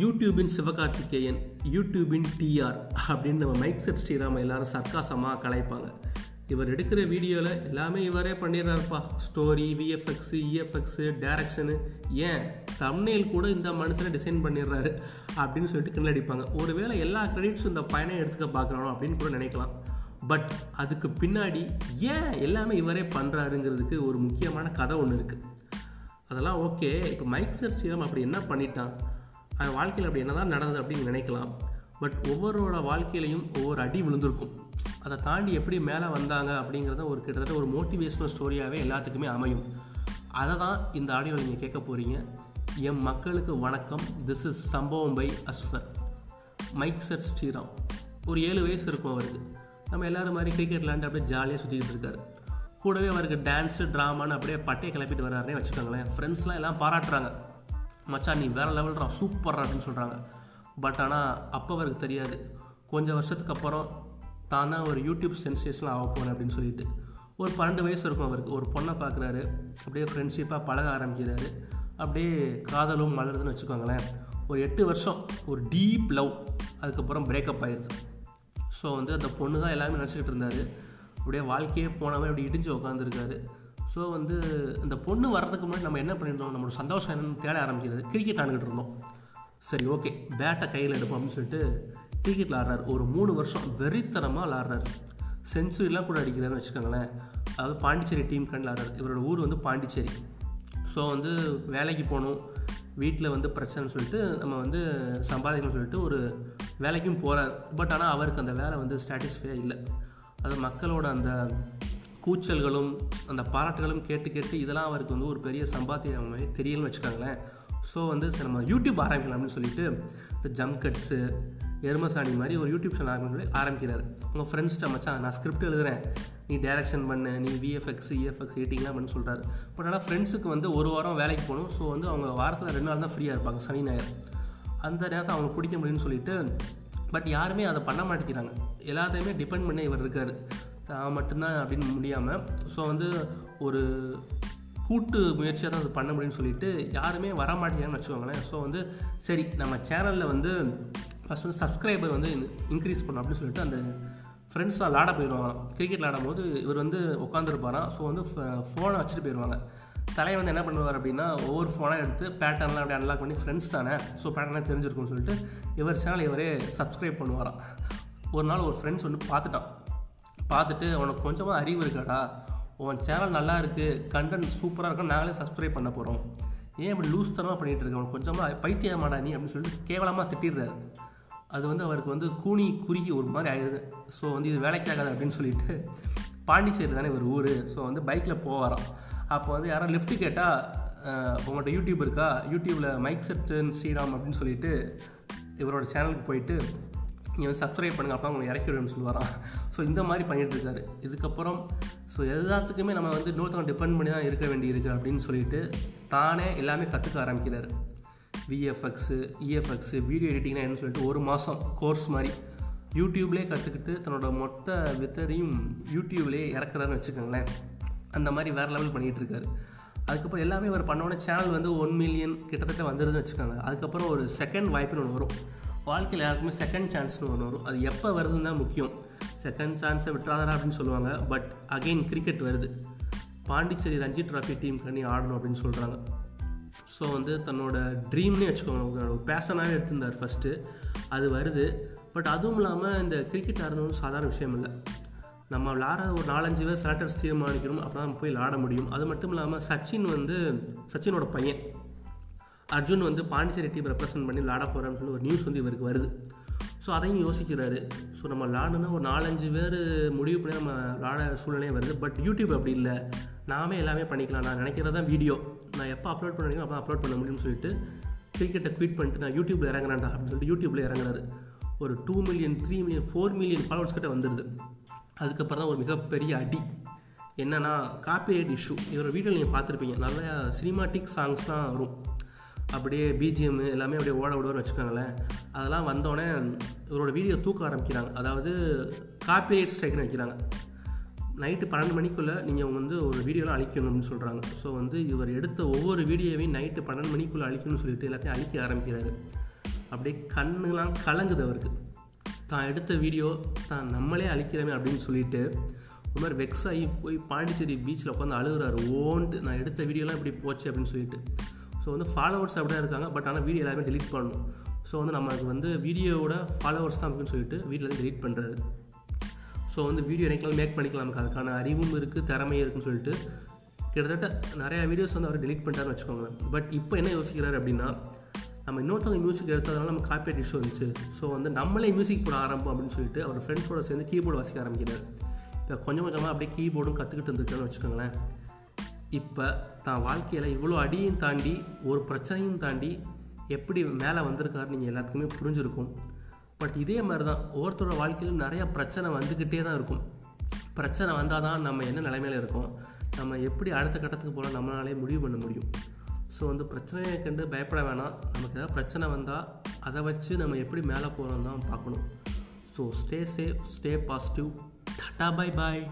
யூடியூபின் Sivakarthikeyan யூடியூபின் TR அப்படின்னு நம்ம mic set Srirama எல்லாரும் சர்க்காசமாக கலைப்பாங்க இவர் எடுக்கிற வீடியோவில் எல்லாமே இவரே பண்ணிடுறாருப்பா. ஸ்டோரி விஎஃப்எக்ஸு இஎஃப்எக்ஸு டேரக்ஷனு ஏன்? தம்னேல் கூட இந்த மனுஷனை டிசைன் பண்ணிடுறாரு அப்படின்னு சொல்லிட்டு கிண்டடிப்பாங்க ஒருவேளை எல்லா கிரெடிட்ஸும் இந்த பையனை எடுத்துக்க பார்க்குறானோ அப்படின்னு கூட நினைக்கலாம். பட் அதுக்கு பின்னாடி ஏன் எல்லாமே இவரே பண்ணுறாருங்கிறதுக்கு ஒரு முக்கியமான கதை ஒன்று இருக்குது அதெல்லாம் ஓகே இப்போ மைக் சர் ஸ்ரீராம் அப்படி என்ன பண்ணிட்டான்? அது வாழ்க்கையில் அப்படி என்னதான் நடந்தது அப்படின்னு நினைக்கலாம். பட் ஒவ்வொருவரோட வாழ்க்கையிலையும் ஒவ்வொரு அடி விழுந்திருக்கும். அதை தாண்டி எப்படி மேலே வந்தாங்க அப்படிங்கிறத ஒரு கிட்டத்தட்ட ஒரு மோட்டிவேஷனல் ஸ்டோரியாகவே எல்லாத்துக்குமே அமையும். அதை தான் இந்த ஆடியோ நீங்கள் கேட்க போகிறீங்க என் மக்களுக்கு வணக்கம். This is Sambavam by Asfar mic set Sriram. ஒரு ஏழு வயசு இருக்கும் அவருக்கு. நம்ம எல்லாரும் மாதிரி கிரிக்கெட் விளாண்டு அப்படியே ஜாலியாக சுற்றிக்கிட்டு இருக்காரு. கூடவே அவருக்கு டான்ஸு ட்ராமான்னு அப்படியே பட்டையை கிளப்பிட்டு வர்றாருனே வச்சுக்கோங்களேன். ஃப்ரெண்ட்ஸ்லாம் எல்லாம் பாராட்டுறாங்க. மச்சான் நீ வேறு லெவல்ரா சூப்பர்ரா அப்படின்னு சொல்கிறாங்க பட் ஆனால் அப்போ அவருக்கு தெரியாது. கொஞ்சம் வருஷத்துக்கு அப்புறம் தான் தான் ஒரு யூடியூப் சென்சேஷன் ஆக போகிறேன் அப்படின்னு சொல்லிட்டு. ஒரு பன்னெண்டு வயசு இருக்கும் அவருக்கு. ஒரு பொண்ணை பார்க்குறாரு அப்படியே ஃப்ரெண்ட்ஷிப்பாக பழக ஆரம்பிக்கிறாரு. அப்படியே காதலும் மலருதுன்னு வச்சுக்கோங்களேன். ஒரு எட்டு வருஷம் ஒரு டீப் லவ் அதுக்கப்புறம் பிரேக்கப் ஆயிடுது ஸோ வந்து அந்த பொண்ணு தான் எல்லாமே நினச்சிக்கிட்டு இருந்தார். அப்படியே வாழ்க்கையே போனவன் இப்படி இடிஞ்சு உட்காந்துருக்காரு ஸோ வந்து இந்த பொண்ணு வர்றதுக்கு முன்னாடி நம்ம என்ன பண்ணியிருந்தோம்? நம்மளோட சந்தோஷம் என்னன்னு தேட ஆரம்பிக்கிறது கிரிக்கெட் ஆண்டுகிட்டு இருந்தோம். சரி ஓகே பேட்டை கையில் எடுப்போம் அப்படின்னு சொல்லிட்டு கிரிக்கெட் விளாட்றாரு ஒரு மூணு வருஷம் வெறித்தனமாக விளாட்றாரு. செஞ்சுரிலாம் கூட அடிக்கிறாருன்னு வச்சுக்கோங்களேன். அதாவது பாண்டிச்சேரி டீம் கண்டு விளாட்றாரு இவரோட ஊர் வந்து பாண்டிச்சேரி. ஸோ வந்து வேலைக்கு போகணும். வீட்டில் வந்து பிரச்சனைன்னு சொல்லிட்டு நம்ம வந்து சம்பாதிக்கணும்னு சொல்லிட்டு ஒரு வேலைக்கும் போகிறார் பட் ஆனால் அவருக்கு அந்த வேலை வந்து சாட்டிஸ்ஃபையாக இல்லை. அது மக்களோட அந்த கூச்சல்களும் அந்த பாராட்டுகளும் கேட்டு கேட்டு இதெல்லாம் அவருக்கு வந்து ஒரு பெரிய சம்பாத்தியம் தெரியலன்னு வச்சுக்கோங்களேன். ஸோ வந்து சரி நம்ம யூடியூப் ஆரம்பிக்கலாம் அப்படின்னு சொல்லிட்டு இந்த ஜம்ப் கட்ஸு எருமசாணி மாதிரி ஒரு யூடியூப் சேனல் சொல்லி ஆரம்பிக்கிறார். உங்கள் ஃப்ரெண்ட்ஸ்ட்ட மச்சான் நான் ஸ்கிரிப்ட் எழுதுறேன். நீ டேரக்ஷன் பண்ணு நீ விஎஃப்எக்ஸ் இஎஃப்எக்ஸ் எடிட்டிங்லாம் பண்ணு சொல்கிறாரு பட் ஆனால் ஃப்ரெண்ட்ஸுக்கு வந்து ஒரு வாரம் வேலைக்கு போகணும். ஸோ வந்து அவங்க வாரத்தில் ரெண்டு நாள் தான் ஃப்ரீயாக இருப்பாங்க சனி ஞாயிறு. அந்த நேரத்தை அவங்க பிடிக்க முடியும்னு சொல்லிட்டு பட் யாருமே அதை பண்ண மாட்டேங்கிறாங்க. எல்லாத்தையுமே டிபெண்ட் பண்ணி இவர் இருக்கார். தான் மட்டும்தான் அப்படின்னு முடியாமல் ஸோ வந்து ஒரு கூட்டு முயற்சியாக தான் அது பண்ண முடியும்னு சொல்லிட்டு யாருமே வர மாட்டேங்கிறான்னு வச்சுக்கோங்களேன். ஸோ வந்து சரி நம்ம சேனலில் வந்து ஃபஸ்ட் வந்து சப்ஸ்கிரைபர் வந்து இன்க்ரீஸ் பண்ணோம் அப்படின்னு சொல்லிட்டு அந்த ஃப்ரெண்ட்ஸ்லாம் விளாட போயிடுவாங்க. கிரிக்கெட் விளாடும் போது இவர் வந்து உட்காந்துருப்பாராம் ஸோ வந்து ஃபோனை வச்சுட்டு போயிடுவாங்க தலையை வந்து என்ன பண்ணுவார் அப்படின்னா ஒவ்வொரு ஃபோனாக எடுத்து பேட்டர்ன்லாம் அப்படியே அன்லாக் பண்ணி ஃப்ரெண்ட்ஸ் தானே? ஸோ பேட்டர்னாக தெரிஞ்சிருக்கும்னு சொல்லிட்டு இவர் சேனல் இவரே சப்ஸ்கிரைப் பண்ணுவாராம். ஒரு நாள் ஒரு ஃப்ரெண்ட்ஸ் வந்து பார்த்துட்டான். பார்த்துட்டு உனக்கு கொஞ்சமாக அறிவு இருக்காடா. உன் சேனல் நல்லா இருக்குது கண்டென்ட் சூப்பராக இருக்கும் நாங்களே சப்ஸ்கிரைப் பண்ண போகிறோம் ஏன் இப்படி லூஸ் தரமாக பண்ணிகிட்டு இருக்க? உனக்கு கொஞ்சமாக பைத்தியமாடா நீ அப்படின்னு சொல்லிட்டு கேவலமாக திட்டிடுறாரு. அது வந்து அவருக்கு வந்து கூனி குறுகி ஒரு மாதிரி ஆயிடுது. ஸோ வந்து இது வேலைக்கு ஆகாது அப்படின்னு சொல்லிட்டு பாண்டிச்சேரி தானே ஒரு ஊர். ஸோ வந்து பைக்கில் போவாராம். அப்போ வந்து யாரும் லிஃப்ட்டு கேட்டால் உங்கள்கிட்ட யூடியூப் இருக்கா? யூடியூப்பில் மைக் செட்டன் ஸ்ரீராம் அப்படின்னு சொல்லிட்டு இவரோட சேனலுக்கு போயிட்டு நீங்கள் வந்து சப்ஸ்கிரைப் பண்ணுங்கள் அப்போ உங்களை இறக்கி விடுன்னு சொல்லுவாராம் ஸோ இந்த மாதிரி பண்ணிகிட்டு இருக்காரு. இதுக்கப்புறம் ஸோ எல்லாத்துக்குமே நம்ம வந்து இன்னொருத்தவங்க டிபெண்ட் பண்ணி தான் இருக்க வேண்டியிருக்கு அப்படின்னு சொல்லிட்டு தானே எல்லாமே கற்றுக்க ஆரம்பிக்கிறார். விஎஃப்எக்ஸு இஎஃப்எக்ஸு வீடியோ எடிட்டிங்னா என்னன்னு சொல்லிட்டு ஒரு மாதம் கோர்ஸ் மாதிரி. யூடியூப்லேயே கற்றுக்கிட்டு தன்னோட மொத்த வித்தரையும் யூடியூப்லேயே இறக்குறாருன்னு வச்சுக்கோங்களேன். அந்த மாதிரி வேறு லெவல் பண்ணிகிட்டு இருக்காரு. அதுக்கப்புறம் எல்லாமே அவர் பண்ணோடனே சேனல் வந்து ஒன் மில்லியன் கிட்டத்தட்ட வந்துடுதுன்னு வச்சுக்கோங்க. அதுக்கப்புறம் ஒரு செகண்ட் வாய்ப்புன்னு ஒன்று வரும். வாழ்க்கையில் யாருக்குமே செகண்ட் சான்ஸ்னு ஒன்று வரும். அது எப்போ வருதுன்னு தான் முக்கியம் செகண்ட் சான்ஸை விட்டுறாதரா அப்படின்னு சொல்லுவாங்க. பட் அகெயின் கிரிக்கெட் வருது. பாண்டிச்சேரி ரஞ்சி ட்ராஃபி டீம் பண்ணி ஆடணும் அப்படின்னு சொல்கிறாங்க ஸோ வந்து தன்னோட ட்ரீம்னே வச்சுக்கோங்க. பேஷனாகவே எடுத்திருந்தார் ஃபஸ்ட்டு அது வருது. பட் அதுவும் இல்லாமல் இந்த கிரிக்கெட் ஆடணும்னு சாதாரண விஷயம் இல்லை. நம்ம விளாட ஒரு நாலஞ்சு பேர் செலக்டர்ஸ் தீர்மானிக்கணும். அப்போ தான் போய் விளாட முடியும். அது மட்டும் இல்லாமல் சச்சின் வந்து சச்சினோட பையன். அர்ஜுன் வந்து பாண்டிச்சேரி டீம் ரெப்ரசென்ட் பண்ணி விளாட போகிறான்னு சொல்லி ஒரு நியூஸ் வந்து இவருக்கு வருது. ஸோ அதையும் யோசிக்கிறாரு. ஸோ நம்ம விளாடணுன்னா ஒரு நாலஞ்சு பேர் முடிவு பண்ணி நம்ம விளாட சூழ்நிலையும் வருது. பட் யூடியூப் அப்படி இல்லை. நாமே எல்லாமே பண்ணிக்கலாம். நான் நினைக்கிறது தான் வீடியோ நான் எப்போ அப்லோட் பண்ணுறீங்களோ அப்போ அப்லோட் பண்ண முடியும்னு சொல்லிட்டு கிரிக்கெட்டை ட்வீட் பண்ணிட்டு நான் யூடியூப்பில் இறங்குறேன்டா அப்படின்னு சொல்லிட்டு யூடியூப்பில் இறங்குறாரு. ஒரு two million three million four million followers கிட்ட வந்துடுது அதுக்கப்புறம் தான் ஒரு மிகப்பெரிய அடி. என்னென்னா காப்பிரைட் இஷ்யூ இவரோட வீடியோ நீங்கள் பார்த்துருப்பீங்க. நல்ல சினிமாட்டிக் சாங்ஸ்லாம் வரும். அப்படியே பிஜிஎம் எல்லாமே அப்படியே ஓட விடுவார்னு வச்சுக்கோங்களேன். அதெல்லாம் வந்தோடனே இவரோட வீடியோ தூக்க ஆரம்பிக்கிறாங்க. அதாவது காப்பிரைட் ஸ்ட்ரைக்னு வைக்கிறாங்க. நைட்டு பன்னெண்டு மணிக்குள்ளே நீங்கள் வந்து ஒரு வீடியோலாம் அழிக்கணும்னு சொல்கிறாங்க ஸோ வந்து இவர் எடுத்த ஒவ்வொரு வீடியோவையும் நைட்டு பன்னெண்டு மணிக்குள்ளே அழிக்கணும்னு சொல்லிட்டு எல்லாத்தையும் அழிக்க ஆரம்பிக்கிறாரு. அப்படியே கண்ணுலாம் கலங்குது அவருக்கு. தான் எடுத்த வீடியோ தான் நம்மளே அழிக்கிறோமே அப்படின்னு சொல்லிட்டு ஒரு மாதிரி வெக்ஸ் ஆகி போய் பாண்டிச்சேரி பீச்சில் உட்காந்து அழுகுறாரு. ஓன்ட்டு நான் எடுத்த வீடியோலாம் இப்படி போச்சு அப்படின்னு சொல்லிட்டு. ஸோ வந்து ஃபாலோவர்ஸ் அப்படியே இருக்காங்க. பட் ஆனால் வீடியோ எல்லாமே டிலீட் பண்ணணும். ஸோ வந்து நமக்கு வந்து வீடியோவோட ஃபாலோவர்ஸ் தான் அப்படின்னு சொல்லிட்டு வீட்டில் வந்து delete பண்ணுறாரு ஸோ வந்து வீடியோ என்னைக்கெல்லாம் மேக் பண்ணிக்கலாம். நமக்கு அதுக்கான அறிவும் இருக்குது திறமையும் இருக்குன்னு சொல்லிட்டு கிட்டத்தட்ட நிறையா வீடியோஸ் வந்து அவர் டெலிட் பண்ணிட்டாருன்னு வச்சுக்கோங்க பட் இப்போ என்ன யோசிக்கிறாரு அப்படின்னா நம்ம இன்னொருத்தவங்க மியூசிக் எடுத்ததுனால நம்ம காப்பிரைட் இஷ்யூ வந்துச்சு. ஸோ வந்து நம்மளே மியூசிக் போட ஆரம்பம் அப்படின்னு சொல்லிட்டு அவர் ஃப்ரெண்ட்ஸோட சேர்ந்து கீபோர்டு வாசிக்க ஆரம்பிக்கிறார். இப்போ கொஞ்சம் கொஞ்சமாக அப்படியே கீபோர்டும் கற்றுக்கிட்டு இருந்திருக்காருன்னு வச்சுக்கோங்களேன். இப்போ தான் வாழ்க்கையில் இவ்வளோ அடியும் தாண்டி ஒரு பிரச்சனையும் தாண்டி எப்படி மேலே வந்திருக்காரு நீங்கள் எல்லாத்துக்குமே புரிஞ்சிருக்கும். பட் இதே மாதிரி தான் ஒவ்வொருத்தரோட வாழ்க்கையிலும் நிறைய பிரச்சனை வந்துக்கிட்டே தான் இருக்கும். பிரச்சனை வந்தால் தான் நம்ம என்ன நிலைமையில் இருக்கோம்? நம்ம எப்படி அடுத்த கட்டத்துக்கு போகலாம் நம்மளாலே முடிவு பண்ண முடியும். ஸோ வந்து பிரச்சனையை கண்டு பயப்பட வேணாம். நமக்கு ஏதாவது பிரச்சனை வந்தால் அதை வச்சு நம்ம எப்படி மேலே போகிறோம் தான் பார்க்கணும். So stay safe stay positive tata bye bye